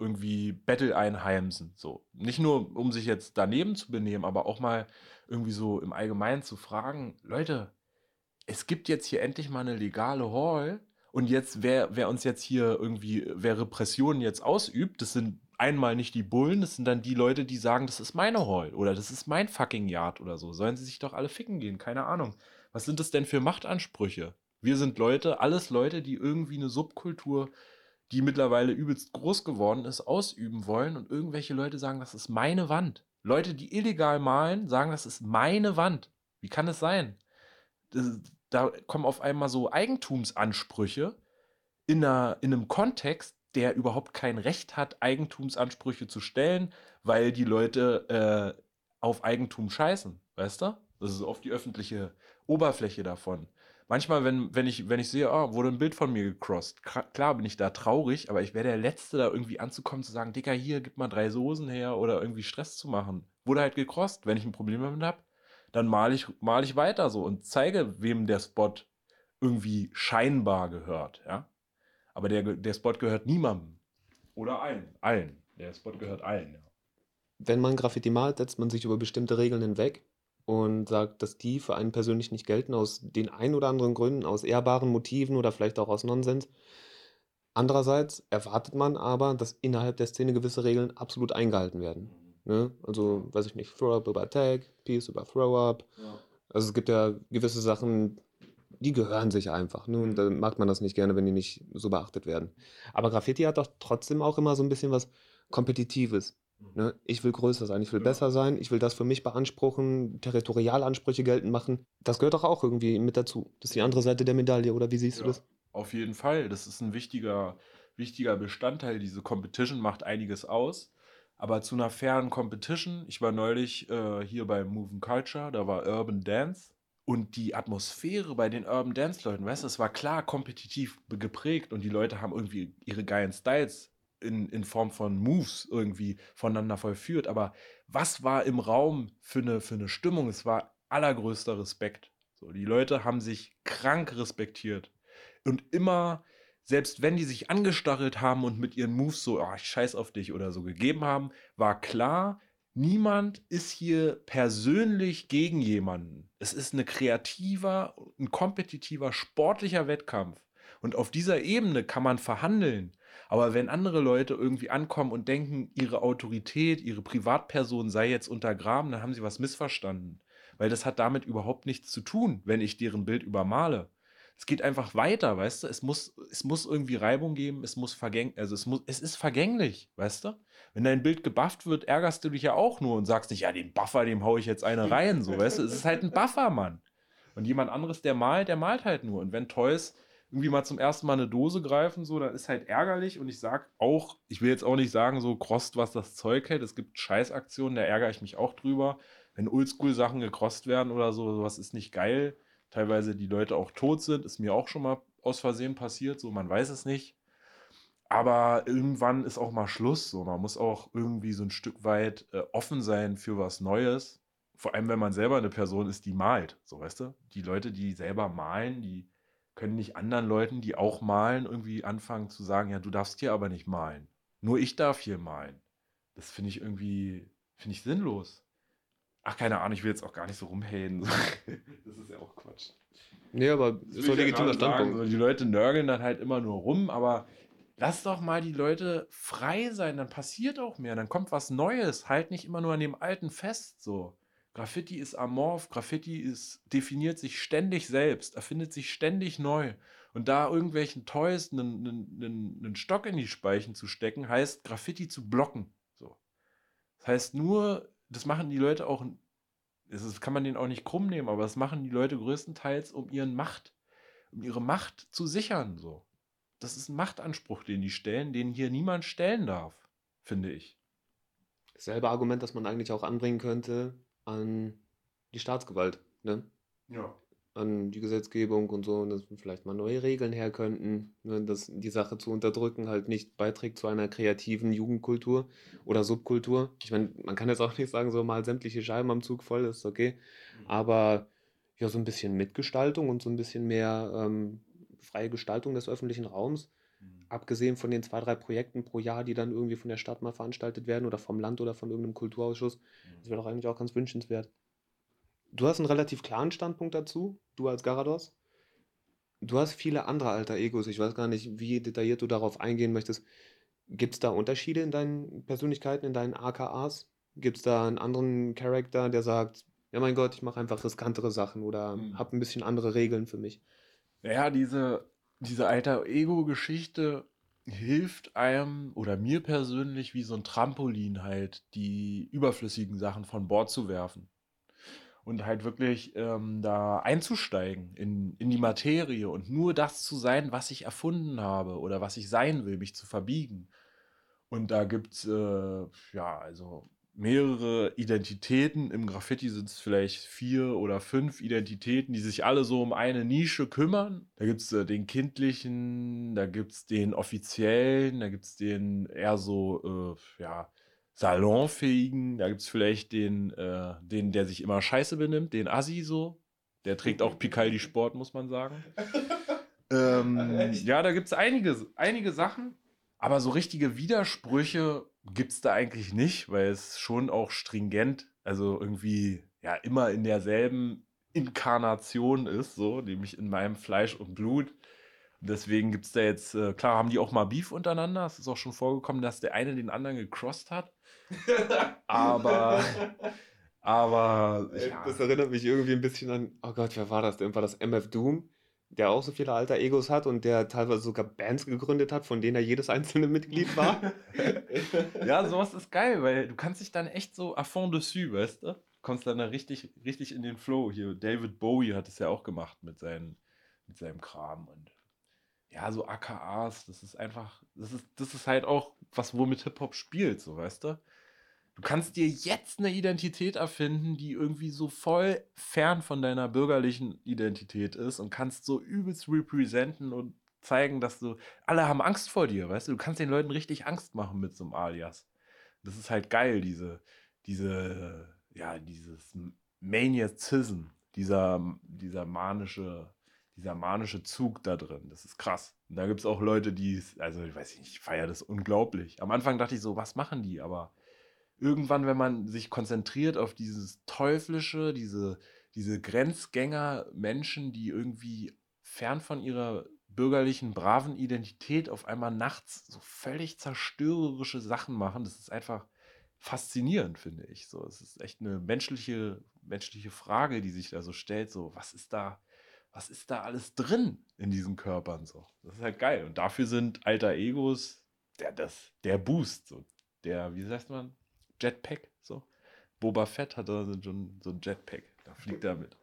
irgendwie Battle einheimsen. So. Nicht nur, um sich jetzt daneben zu benehmen, aber auch mal irgendwie so im Allgemeinen zu fragen, Leute, es gibt jetzt hier endlich mal eine legale Hall und jetzt, wer, wer uns jetzt hier irgendwie, wer Repressionen jetzt ausübt, das sind einmal nicht die Bullen, das sind dann die Leute, die sagen, das ist meine Hall oder das ist mein fucking Yard oder so. Sollen sie sich doch alle ficken gehen, keine Ahnung. Was sind das denn für Machtansprüche? Wir sind Leute, alles Leute, die irgendwie eine Subkultur die mittlerweile übelst groß geworden ist, ausüben wollen und irgendwelche Leute sagen, das ist meine Wand. Leute, die illegal malen, sagen, das ist meine Wand. Wie kann es sein? Das, da kommen auf einmal so Eigentumsansprüche in, einer, in einem Kontext, der überhaupt kein Recht hat, Eigentumsansprüche zu stellen, weil die Leute äh, auf Eigentum scheißen, weißt du? Das ist oft die öffentliche Oberfläche davon. Manchmal, wenn, wenn, ich, wenn ich sehe, oh, wurde ein Bild von mir gecrossed, klar bin ich da traurig, aber ich wäre der Letzte, da irgendwie anzukommen, zu sagen, Dicker, hier, gib mal drei Soßen her oder irgendwie Stress zu machen. Wurde halt gecrossed. Wenn ich ein Problem damit habe, dann male ich, mal ich weiter so und zeige, wem der Spot irgendwie scheinbar gehört, ja. Aber der, der Spot gehört niemandem. Oder allen. Allen. Der Spot gehört allen, ja. Wenn man Graffiti malt, setzt man sich über bestimmte Regeln hinweg und sagt, dass die für einen persönlich nicht gelten, aus den ein oder anderen Gründen, aus ehrbaren Motiven oder vielleicht auch aus Nonsens. Andererseits erwartet man aber, dass innerhalb der Szene gewisse Regeln absolut eingehalten werden. Ne? Also, weiß ich nicht, Throw-Up über Tag, Piece über Throw-Up. Ja. Also es gibt ja gewisse Sachen, die gehören sich einfach. Ne? Und da mag man das nicht gerne, wenn die nicht so beachtet werden. Aber Graffiti hat doch trotzdem auch immer so ein bisschen was Kompetitives. Ne? Ich will größer sein, ich will ja. besser sein, ich will das für mich beanspruchen, Territorialansprüche geltend machen. Das gehört doch auch irgendwie mit dazu. Das ist die andere Seite der Medaille, oder wie siehst ja, du das? Auf jeden Fall. Das ist ein wichtiger, wichtiger Bestandteil. Diese Competition macht einiges aus. Aber zu einer fairen Competition, ich war neulich äh, hier bei Move and Culture, da war Urban Dance. Und die Atmosphäre bei den Urban Dance-Leuten, weißt du, es war klar kompetitiv geprägt und die Leute haben irgendwie ihre geilen Styles in, in Form von Moves irgendwie voneinander vollführt. Aber was war im Raum für eine, für eine Stimmung? Es war allergrößter Respekt. So, die Leute haben sich krank respektiert. Und immer, selbst wenn die sich angestachelt haben und mit ihren Moves so, oh, ich scheiß auf dich oder so gegeben haben, war klar, niemand ist hier persönlich gegen jemanden. Es ist ein kreativer, ein kompetitiver, sportlicher Wettkampf. Und auf dieser Ebene kann man verhandeln. Aber wenn andere Leute irgendwie ankommen und denken, ihre Autorität, ihre Privatperson sei jetzt untergraben, dann haben sie was missverstanden. Weil das hat damit überhaupt nichts zu tun, wenn ich deren Bild übermale. Es geht einfach weiter, weißt du? Es muss, es muss irgendwie Reibung geben, es muss vergänglich, also es muss, es ist vergänglich, weißt du? Wenn dein Bild gebufft wird, ärgerst du dich ja auch nur und sagst nicht, ja, den Buffer, dem hau ich jetzt eine rein, so, weißt du? Es ist halt ein Buffer, Mann. Und jemand anderes, der malt, der malt halt nur. Und wenn Toys irgendwie mal zum ersten Mal eine Dose greifen, so, dann ist halt ärgerlich. Und ich sag auch, ich will jetzt auch nicht sagen, so krost, was das Zeug hält. Es gibt Scheißaktionen, da ärgere ich mich auch drüber. Wenn Oldschool-Sachen gekrost werden oder so, sowas ist nicht geil. Teilweise die Leute auch tot sind, ist mir auch schon mal aus Versehen passiert, so man weiß es nicht. Aber irgendwann ist auch mal Schluss. So. Man muss auch irgendwie so ein Stück weit äh, offen sein für was Neues. Vor allem, wenn man selber eine Person ist, die malt. So, weißt du? Die Leute, die selber malen, die können nicht anderen Leuten, die auch malen, irgendwie anfangen zu sagen, ja, du darfst hier aber nicht malen. Nur ich darf hier malen. Das finde ich irgendwie, finde ich sinnlos. Ach, keine Ahnung, ich will jetzt auch gar nicht so rumhaten. das ist ja auch Quatsch. Nee, aber das ist doch legitimer Standpunkt. So, die Leute nörgeln dann halt immer nur rum, aber lass doch mal die Leute frei sein, dann passiert auch mehr, dann kommt was Neues. Halt nicht immer nur an dem Alten fest, so. Graffiti ist amorph, Graffiti ist, definiert sich ständig selbst, erfindet sich ständig neu. Und da irgendwelchen Toys einen, einen, einen Stock in die Speichen zu stecken, heißt Graffiti zu blocken. So. Das heißt nur, das machen die Leute auch, das kann man denen auch nicht krumm nehmen, aber das machen die Leute größtenteils, um ihren Macht, um ihre Macht zu sichern. So. Das ist ein Machtanspruch, den die stellen, den hier niemand stellen darf, finde ich. Dasselbe Argument, das man eigentlich auch anbringen könnte, an die Staatsgewalt, ne? Ja. An die Gesetzgebung und so, dass vielleicht mal neue Regeln her könnten, ne? dass die Sache zu unterdrücken halt nicht beiträgt zu einer kreativen Jugendkultur oder Subkultur. Ich meine, man kann jetzt auch nicht sagen, so mal sämtliche Scheiben am Zug voll, ist okay. Mhm. Aber ja, so ein bisschen Mitgestaltung und so ein bisschen mehr ähm, freie Gestaltung des öffentlichen Raums abgesehen von den zwei, drei Projekten pro Jahr, die dann irgendwie von der Stadt mal veranstaltet werden oder vom Land oder von irgendeinem Kulturausschuss, mhm. das wäre doch eigentlich auch ganz wünschenswert. Du hast einen relativ klaren Standpunkt dazu, du als Garados. Du hast viele andere alter Egos. Ich weiß gar nicht, wie detailliert du darauf eingehen möchtest. Gibt es da Unterschiede in deinen Persönlichkeiten, in deinen AKAs? Gibt es da einen anderen Charakter, der sagt, ja mein Gott, ich mache einfach riskantere Sachen oder mhm. habe ein bisschen andere Regeln für mich? Ja, diese diese alter Ego-Geschichte hilft einem oder mir persönlich wie so ein Trampolin halt, die überflüssigen Sachen von Bord zu werfen. Und halt wirklich ähm, da einzusteigen in, in die Materie und nur das zu sein, was ich erfunden habe oder was ich sein will, mich zu verbiegen. Und da gibt es, äh, ja, also mehrere Identitäten. Im Graffiti sind es vielleicht vier oder fünf Identitäten, die sich alle so um eine Nische kümmern. Da gibt es äh, den kindlichen, da gibt es den offiziellen, da gibt es den eher so, äh, ja, salonfähigen, da gibt es vielleicht den, äh, den, der sich immer scheiße benimmt, den Assi so. Der trägt auch Picaldi Sport, muss man sagen. ähm, ja, da gibt es einige, einige Sachen. Aber so richtige Widersprüche gibt es da eigentlich nicht, weil es schon auch stringent, also irgendwie ja immer in derselben Inkarnation ist, so, nämlich in meinem Fleisch und Blut. deswegen gibt es da jetzt, äh, klar, haben die auch mal Beef untereinander. Es ist auch schon vorgekommen, dass der eine den anderen gecrossed hat. aber, aber. Ja. Das erinnert mich irgendwie ein bisschen an, oh Gott, wer war das denn? War das MF Doom? Der auch so viele alter Egos hat und der teilweise sogar Bands gegründet hat, von denen er jedes einzelne Mitglied war. ja, sowas ist geil, weil du kannst dich dann echt so à fond dessus, weißt du? Kommst dann da richtig, richtig in den Flow. Hier, David Bowie hat es ja auch gemacht mit, seinen, mit seinem Kram und ja, so AKAs, das ist einfach, das ist, das ist halt auch was, womit Hip-Hop spielt, so, weißt du? Du kannst dir jetzt eine Identität erfinden, die irgendwie so voll fern von deiner bürgerlichen Identität ist und kannst so übelst representen und zeigen, dass du alle haben Angst vor dir, weißt du? Du kannst den Leuten richtig Angst machen mit so einem Alias. Das ist halt geil, diese, diese, ja, dieses Maniacism, dieser, dieser manische, dieser manische Zug da drin. Das ist krass. Und da gibt es auch Leute, die, also ich weiß nicht, ich feiere das unglaublich. Am Anfang dachte ich so, was machen die? Aber irgendwann, wenn man sich konzentriert auf dieses Teuflische, diese, diese Grenzgänger, Menschen, die irgendwie fern von ihrer bürgerlichen, braven Identität auf einmal nachts so völlig zerstörerische Sachen machen, das ist einfach faszinierend, finde ich. So, es ist echt eine menschliche, menschliche Frage, die sich da so stellt. So, was ist da, was ist da alles drin in diesen Körpern? So, das ist halt geil. Und dafür sind alter Egos der, das, der Boost, so, der, wie sagt man, Jetpack. So. Boba Fett hat da so ein, so ein Jetpack. Da fliegt er mit.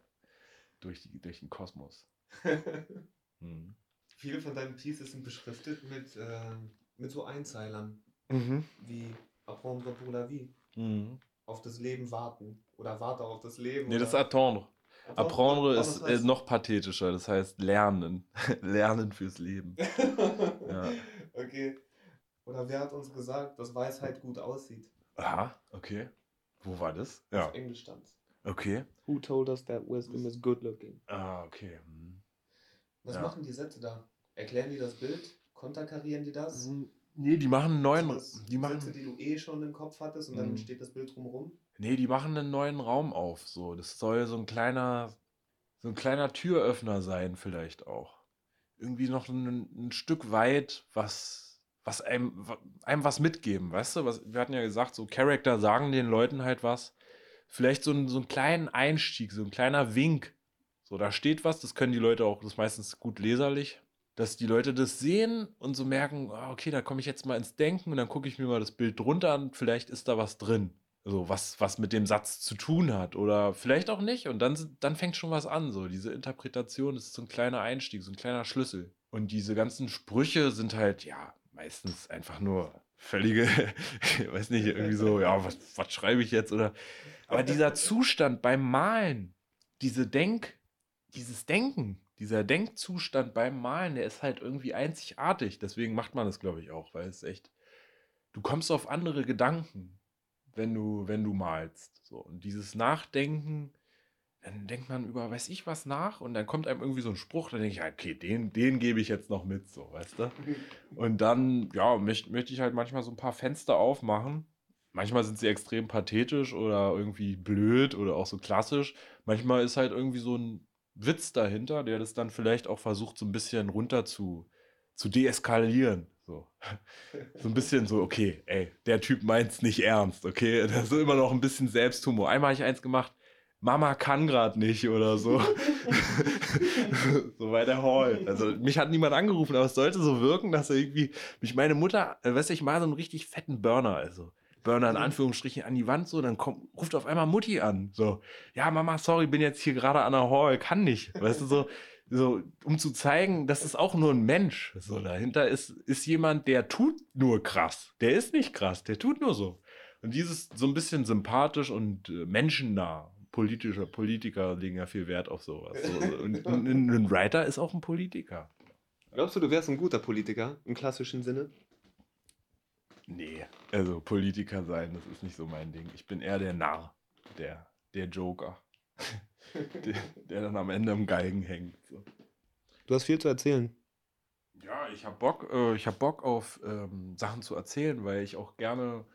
Durch, die, durch den Kosmos. hm. Viele von deinen Pieces sind beschriftet mit, äh, mit so Einzeilern. Mhm. Wie Apprendre pour la vie. Mhm. Auf das Leben warten. Oder warte auf das Leben. Nee, das ist Attendre. Apprendre ist, ist noch pathetischer, das heißt lernen. lernen fürs Leben. ja. Okay. Oder wer hat uns gesagt, dass Weisheit gut aussieht? Aha, okay. Wo war das? Ja. Auf Englisch stand Okay. Who told us that wisdom is good looking? Ah, okay. Hm. Was ja. machen die Sätze da? Erklären die das Bild? Konterkarieren die das? Hm, nee, die machen einen neuen. Das die machen, Sätze, die du eh schon im Kopf hattest und dann hm. steht das Bild drumherum? Nee, die machen einen neuen Raum auf. So. Das soll so ein kleiner, so ein kleiner Türöffner sein, vielleicht auch. Irgendwie noch ein, ein Stück weit, was was einem, einem was mitgeben, weißt du? Was, wir hatten ja gesagt, so Charakter sagen den Leuten halt was. Vielleicht so, ein, so einen kleinen Einstieg, so ein kleiner Wink. So, da steht was, das können die Leute auch, das ist meistens gut leserlich, dass die Leute das sehen und so merken, ah, okay, da komme ich jetzt mal ins Denken und dann gucke ich mir mal das Bild drunter an, vielleicht ist da was drin. So, was, was mit dem Satz zu tun hat oder vielleicht auch nicht. Und dann, dann fängt schon was an. So, diese Interpretation ist so ein kleiner Einstieg, so ein kleiner Schlüssel. Und diese ganzen Sprüche sind halt, ja, meistens einfach nur völlige, weiß nicht, irgendwie so, ja, was, was schreibe ich jetzt oder. Aber dieser Zustand beim Malen, diese Denk, dieses Denken, dieser Denkzustand beim Malen, der ist halt irgendwie einzigartig. Deswegen macht man das, glaube ich, auch, weil es echt, du kommst auf andere Gedanken, wenn du, wenn du malst. So. Und dieses Nachdenken, dann denkt man über weiß ich was nach und dann kommt einem irgendwie so ein Spruch, dann denke ich, okay, den, den gebe ich jetzt noch mit, so, weißt du? Und dann, ja, möchte möcht ich halt manchmal so ein paar Fenster aufmachen. Manchmal sind sie extrem pathetisch oder irgendwie blöd oder auch so klassisch. Manchmal ist halt irgendwie so ein Witz dahinter, der das dann vielleicht auch versucht, so ein bisschen runter zu, zu deeskalieren. So. so ein bisschen so, okay, ey, der Typ meint es nicht ernst, okay? Das ist immer noch ein bisschen Selbsthumor. Einmal habe ich eins gemacht, Mama kann gerade nicht oder so. so bei der Hall. Also mich hat niemand angerufen, aber es sollte so wirken, dass irgendwie mich meine Mutter, äh, weißt du, ich mal so einen richtig fetten Burner, also Burner in. Anführungsstrichen an die Wand so, dann kommt, ruft auf einmal Mutti an. So, ja, Mama, sorry, bin jetzt hier gerade an der Hall, kann nicht. Weißt du, so, so, um zu zeigen, das ist auch nur ein Mensch. So, dahinter ist, ist jemand, der tut nur krass. Der ist nicht krass, der tut nur so. Und dieses so ein bisschen sympathisch und äh, menschennah. Politische Politiker legen ja viel Wert auf sowas. So, und ein, ein Writer ist auch ein Politiker. Glaubst du, du wärst ein guter Politiker im klassischen Sinne? Nee, also Politiker sein, das ist nicht so mein Ding. Ich bin eher der Narr, der, der Joker, der, der dann am Ende am Geigen hängt. So. Du hast viel zu erzählen. Ja, ich habe Bock, äh, ich hab Bock auf ähm, Sachen zu erzählen, weil ich auch gerne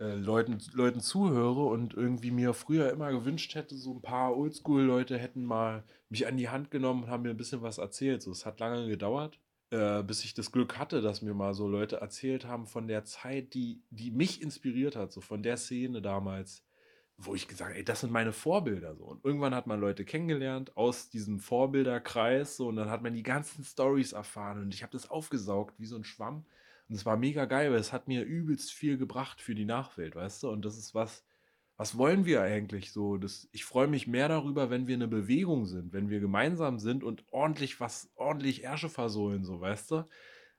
äh, Leuten, Leuten zuhöre und irgendwie mir früher immer gewünscht hätte, so ein paar Oldschool-Leute hätten mal mich an die Hand genommen und haben mir ein bisschen was erzählt. So, es hat lange gedauert, äh, bis ich das Glück hatte, dass mir mal so Leute erzählt haben von der Zeit, die, die mich inspiriert hat, so von der Szene damals, wo ich gesagt habe, ey, das sind meine Vorbilder. So. Und irgendwann hat man Leute kennengelernt aus diesem Vorbilderkreis so, und dann hat man die ganzen Stories erfahren und ich habe das aufgesaugt wie so ein Schwamm. Und es war mega geil, weil es hat mir übelst viel gebracht für die Nachwelt, weißt du? Und das ist was, was wollen wir eigentlich so? Das, ich freue mich mehr darüber, wenn wir eine Bewegung sind, wenn wir gemeinsam sind und ordentlich was, ordentlich Ärsche versohlen, so, weißt du?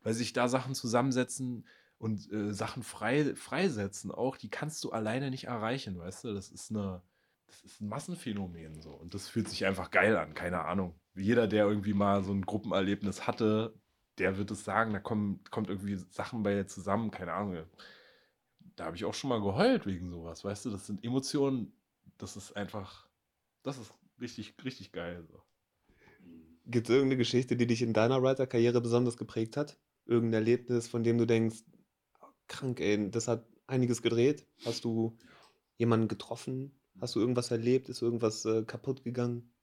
Weil sich da Sachen zusammensetzen und äh, Sachen frei, freisetzen auch, die kannst du alleine nicht erreichen, weißt du? Das ist eine, das ist ein Massenphänomen so. Und das fühlt sich einfach geil an, keine Ahnung. Jeder, der irgendwie mal so ein Gruppenerlebnis hatte, der wird es sagen, da kommen, kommt irgendwie Sachen bei dir zusammen, keine Ahnung. Da habe ich auch schon mal geheult wegen sowas, weißt du? Das sind Emotionen, das ist einfach, das ist richtig, richtig geil. So. Gibt es irgendeine Geschichte, die dich in deiner Writer-Karriere besonders geprägt hat? Irgendein Erlebnis, von dem du denkst, krank, ey, das hat einiges gedreht? Hast du jemanden getroffen? Hast du irgendwas erlebt? Ist irgendwas äh, kaputt gegangen?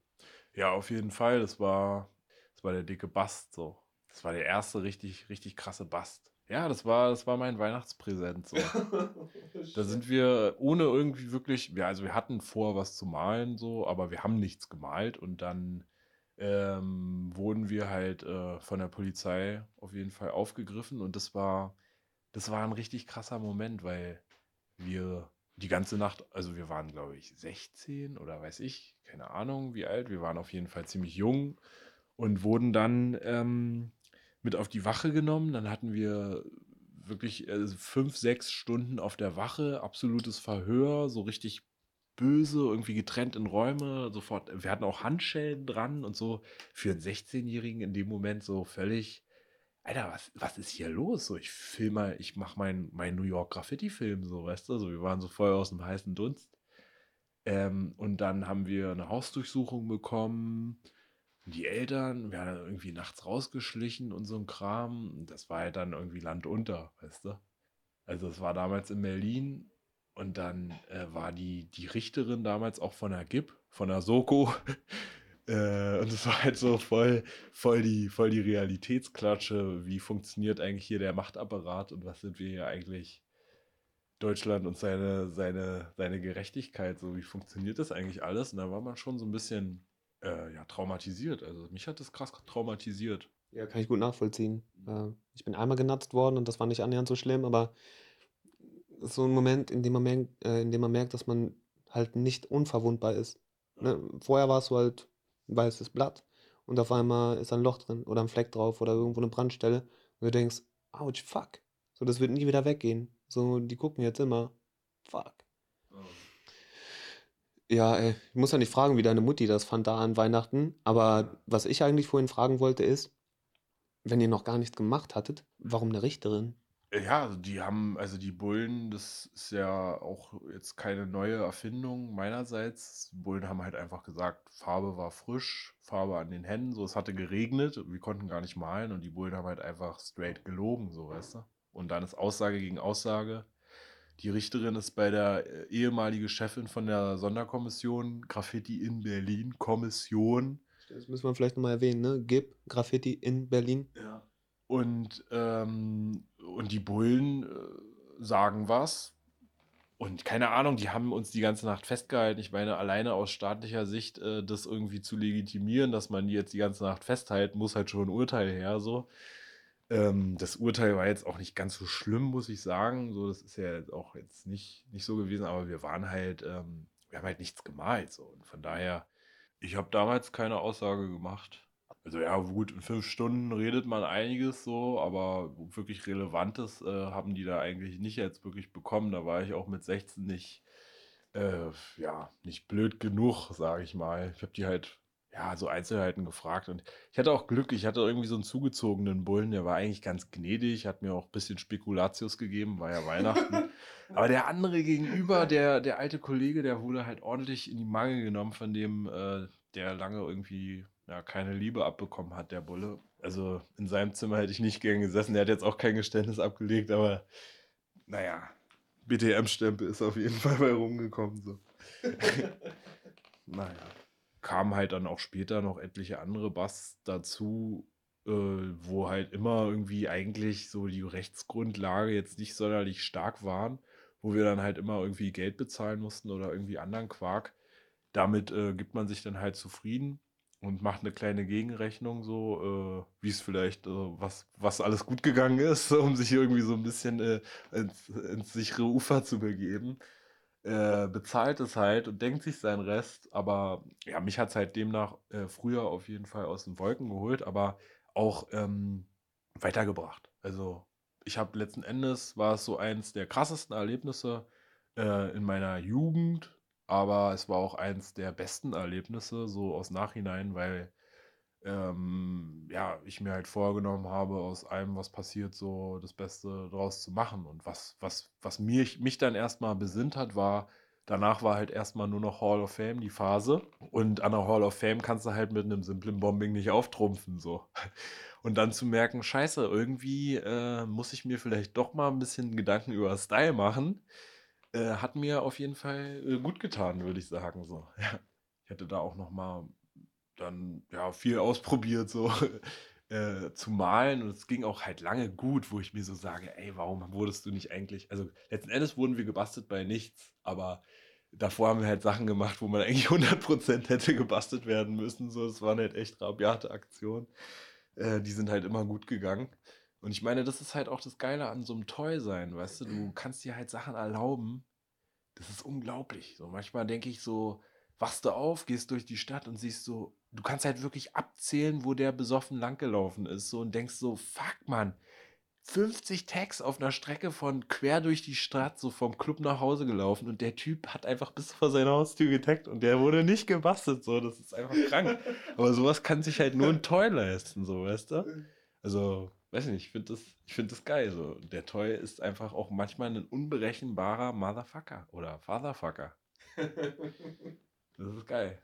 Ja, auf jeden Fall. Das war, das war der dicke Bast so. Das war der erste richtig, richtig krasse Bast. Ja, das war, das war mein Weihnachtspräsent. So. da sind wir ohne irgendwie wirklich, ja, also wir hatten vor, was zu malen, so, aber wir haben nichts gemalt und dann ähm, wurden wir halt äh, von der Polizei auf jeden Fall aufgegriffen und das war, das war ein richtig krasser Moment, weil wir die ganze Nacht, also wir waren, glaube ich, 16 oder weiß ich, keine Ahnung wie alt, wir waren auf jeden Fall ziemlich jung und wurden dann ähm, mit auf die Wache genommen. Dann hatten wir wirklich äh, fünf, sechs Stunden auf der Wache, absolutes Verhör, so richtig böse, irgendwie getrennt in Räume, sofort. Wir hatten auch Handschellen dran und so für einen 16-Jährigen in dem Moment so völlig. Alter, was, was ist hier los? So, ich filme, ich mache meinen mein New York Graffiti-Film, so, weißt du? So, wir waren so voll aus dem heißen Dunst. Ähm, und dann haben wir eine Hausdurchsuchung bekommen die Eltern, wir haben irgendwie nachts rausgeschlichen und so ein Kram. Das war halt dann irgendwie Land unter, weißt du? Also es war damals in Berlin und dann äh, war die, die Richterin damals auch von der GIP, von der Soko. äh, und es war halt so voll, voll, die, voll die Realitätsklatsche. Wie funktioniert eigentlich hier der Machtapparat und was sind wir hier eigentlich? Deutschland und seine, seine, seine Gerechtigkeit, so wie funktioniert das eigentlich alles? Und da war man schon so ein bisschen äh, ja, traumatisiert. Also mich hat das krass traumatisiert. Ja, kann ich gut nachvollziehen. Äh, ich bin einmal genatzt worden und das war nicht annähernd so schlimm, aber so ein Moment, in dem man merkt, äh, in dem man merkt dass man halt nicht unverwundbar ist. Ne? Vorher warst du halt ein weißes Blatt und auf einmal ist ein Loch drin oder ein Fleck drauf oder irgendwo eine Brandstelle und du denkst, ouch, fuck. So, das wird nie wieder weggehen. So, die gucken jetzt immer, fuck. Oh. Ja, ey, ich muss ja nicht fragen, wie deine Mutti das fand da an Weihnachten. Aber was ich eigentlich vorhin fragen wollte ist, wenn ihr noch gar nichts gemacht hattet, warum eine Richterin? Ja, also die haben, also die Bullen, das ist ja auch jetzt keine neue Erfindung meinerseits. Bullen haben halt einfach gesagt, Farbe war frisch, Farbe an den Händen, so es hatte geregnet, wir konnten gar nicht malen und die Bullen haben halt einfach straight gelogen, so weißt du. Und dann ist Aussage gegen Aussage. Die Richterin ist bei der äh, ehemalige Chefin von der Sonderkommission Graffiti in Berlin, Kommission. Das müssen wir vielleicht nochmal erwähnen, ne? GIP, Graffiti in Berlin. Ja. Und, ähm, und die Bullen äh, sagen was. Und keine Ahnung, die haben uns die ganze Nacht festgehalten. Ich meine, alleine aus staatlicher Sicht äh, das irgendwie zu legitimieren, dass man die jetzt die ganze Nacht festhalten muss, halt schon ein Urteil her, so. Ähm, das Urteil war jetzt auch nicht ganz so schlimm, muss ich sagen. So, das ist ja auch jetzt nicht, nicht so gewesen, aber wir waren halt, ähm, wir haben halt nichts gemalt. So. Und von daher, ich habe damals keine Aussage gemacht. Also ja, gut, in fünf Stunden redet man einiges so, aber wirklich Relevantes äh, haben die da eigentlich nicht jetzt wirklich bekommen. Da war ich auch mit 16 nicht, äh, ja, nicht blöd genug, sage ich mal. Ich habe die halt ja, so Einzelheiten gefragt. Und ich hatte auch Glück, ich hatte irgendwie so einen zugezogenen Bullen, der war eigentlich ganz gnädig, hat mir auch ein bisschen Spekulatius gegeben, war ja Weihnachten. Aber der andere gegenüber, der, der alte Kollege, der wurde halt ordentlich in die Mangel genommen von dem, äh, der lange irgendwie ja, keine Liebe abbekommen hat, der Bulle. Also in seinem Zimmer hätte ich nicht gern gesessen. Der hat jetzt auch kein Geständnis abgelegt, aber naja, BTM-Stempel ist auf jeden Fall bei rumgekommen. So. naja kamen halt dann auch später noch etliche andere Bass dazu, äh, wo halt immer irgendwie eigentlich so die Rechtsgrundlage jetzt nicht sonderlich stark waren, wo wir dann halt immer irgendwie Geld bezahlen mussten oder irgendwie anderen Quark. Damit äh, gibt man sich dann halt zufrieden und macht eine kleine Gegenrechnung, so äh, wie es vielleicht, äh, was, was alles gut gegangen ist, um sich irgendwie so ein bisschen äh, ins, ins sichere Ufer zu begeben äh, bezahlt es halt und denkt sich seinen Rest. Aber ja, mich hat es halt demnach äh, früher auf jeden Fall aus den Wolken geholt, aber auch ähm, weitergebracht. Also ich habe letzten Endes, war es so eins der krassesten Erlebnisse äh, in meiner Jugend, aber es war auch eins der besten Erlebnisse so aus Nachhinein, weil ähm, ja, ich mir halt vorgenommen habe, aus allem, was passiert, so das Beste draus zu machen. Und was, was, was mich, mich dann erstmal besinnt hat, war, danach war halt erstmal nur noch Hall of Fame die Phase. Und an der Hall of Fame kannst du halt mit einem simplen Bombing nicht auftrumpfen, so. Und dann zu merken, scheiße, irgendwie äh, muss ich mir vielleicht doch mal ein bisschen Gedanken über Style machen. Äh, hat mir auf jeden Fall äh, gut getan, würde ich sagen, so. Ja. Ich hätte da auch noch mal dann ja viel ausprobiert, so äh, zu malen. Und es ging auch halt lange gut, wo ich mir so sage, ey, warum wurdest du nicht eigentlich, also letzten Endes wurden wir gebastelt bei nichts, aber davor haben wir halt Sachen gemacht, wo man eigentlich 100% hätte gebastelt werden müssen. So, das waren halt echt rabiate Aktionen. Äh, die sind halt immer gut gegangen. Und ich meine, das ist halt auch das Geile an so einem Toy sein, weißt du, du kannst dir halt Sachen erlauben. Das ist unglaublich. So manchmal denke ich so, wachst du auf, gehst durch die Stadt und siehst so, du kannst halt wirklich abzählen, wo der besoffen langgelaufen ist so, und denkst so, fuck man, 50 Tags auf einer Strecke von quer durch die Stadt, so vom Club nach Hause gelaufen und der Typ hat einfach bis vor seine Haustür getaggt und der wurde nicht gebastelt, so, das ist einfach krank. Aber sowas kann sich halt nur ein Toy leisten, so, weißt du? Also, weiß nicht, ich finde das, find das geil, so. Der Toy ist einfach auch manchmal ein unberechenbarer Motherfucker oder Fatherfucker. Das ist geil.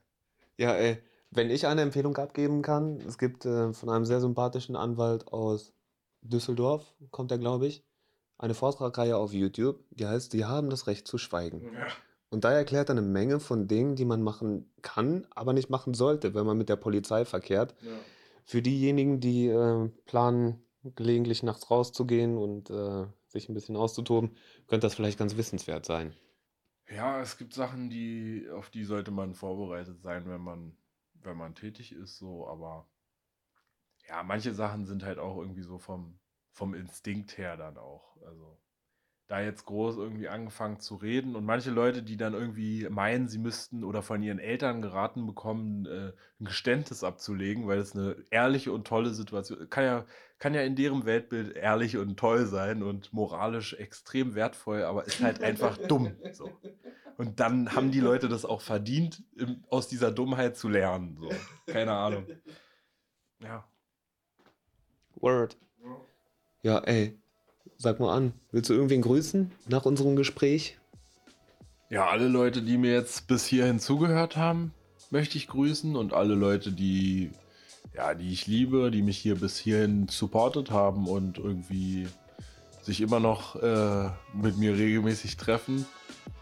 Ja, ey, wenn ich eine Empfehlung abgeben kann, es gibt äh, von einem sehr sympathischen Anwalt aus Düsseldorf, kommt er, glaube ich, eine Vortragreihe auf YouTube, die heißt, die haben das Recht zu schweigen. Ja. Und da erklärt er eine Menge von Dingen, die man machen kann, aber nicht machen sollte, wenn man mit der Polizei verkehrt. Ja. Für diejenigen, die äh, planen, gelegentlich nachts rauszugehen und äh, sich ein bisschen auszutoben, könnte das vielleicht ganz wissenswert sein. Ja, es gibt Sachen, die, auf die sollte man vorbereitet sein, wenn man, wenn man tätig ist, so, aber ja, manche Sachen sind halt auch irgendwie so vom, vom Instinkt her dann auch. Also da jetzt groß irgendwie angefangen zu reden. Und manche Leute, die dann irgendwie meinen, sie müssten oder von ihren Eltern geraten bekommen, äh, ein Geständnis abzulegen, weil es eine ehrliche und tolle Situation kann ja kann ja in deren Weltbild ehrlich und toll sein und moralisch extrem wertvoll, aber ist halt einfach dumm. So. Und dann haben die Leute das auch verdient, im, aus dieser Dummheit zu lernen. So. Keine Ahnung. Ja. Word. Ja, ey, Sag mal an, willst du irgendwen grüßen nach unserem Gespräch? Ja, alle Leute, die mir jetzt bis hierhin zugehört haben, möchte ich grüßen und alle Leute, die ja, die ich liebe, die mich hier bis hierhin supportet haben und irgendwie sich immer noch äh, mit mir regelmäßig treffen,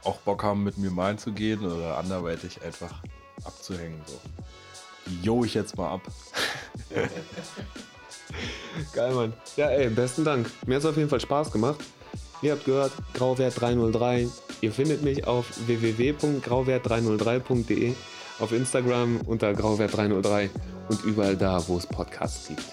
auch Bock haben, mit mir malen zu gehen oder anderweitig einfach abzuhängen. So. Jo ich jetzt mal ab. Geil, Mann. Ja, ey, besten Dank. Mir hat es auf jeden Fall Spaß gemacht. Ihr habt gehört, Grauwert 303. Ihr findet mich auf www.grauwert303.de, auf Instagram unter Grauwert303 und überall da, wo es Podcasts gibt.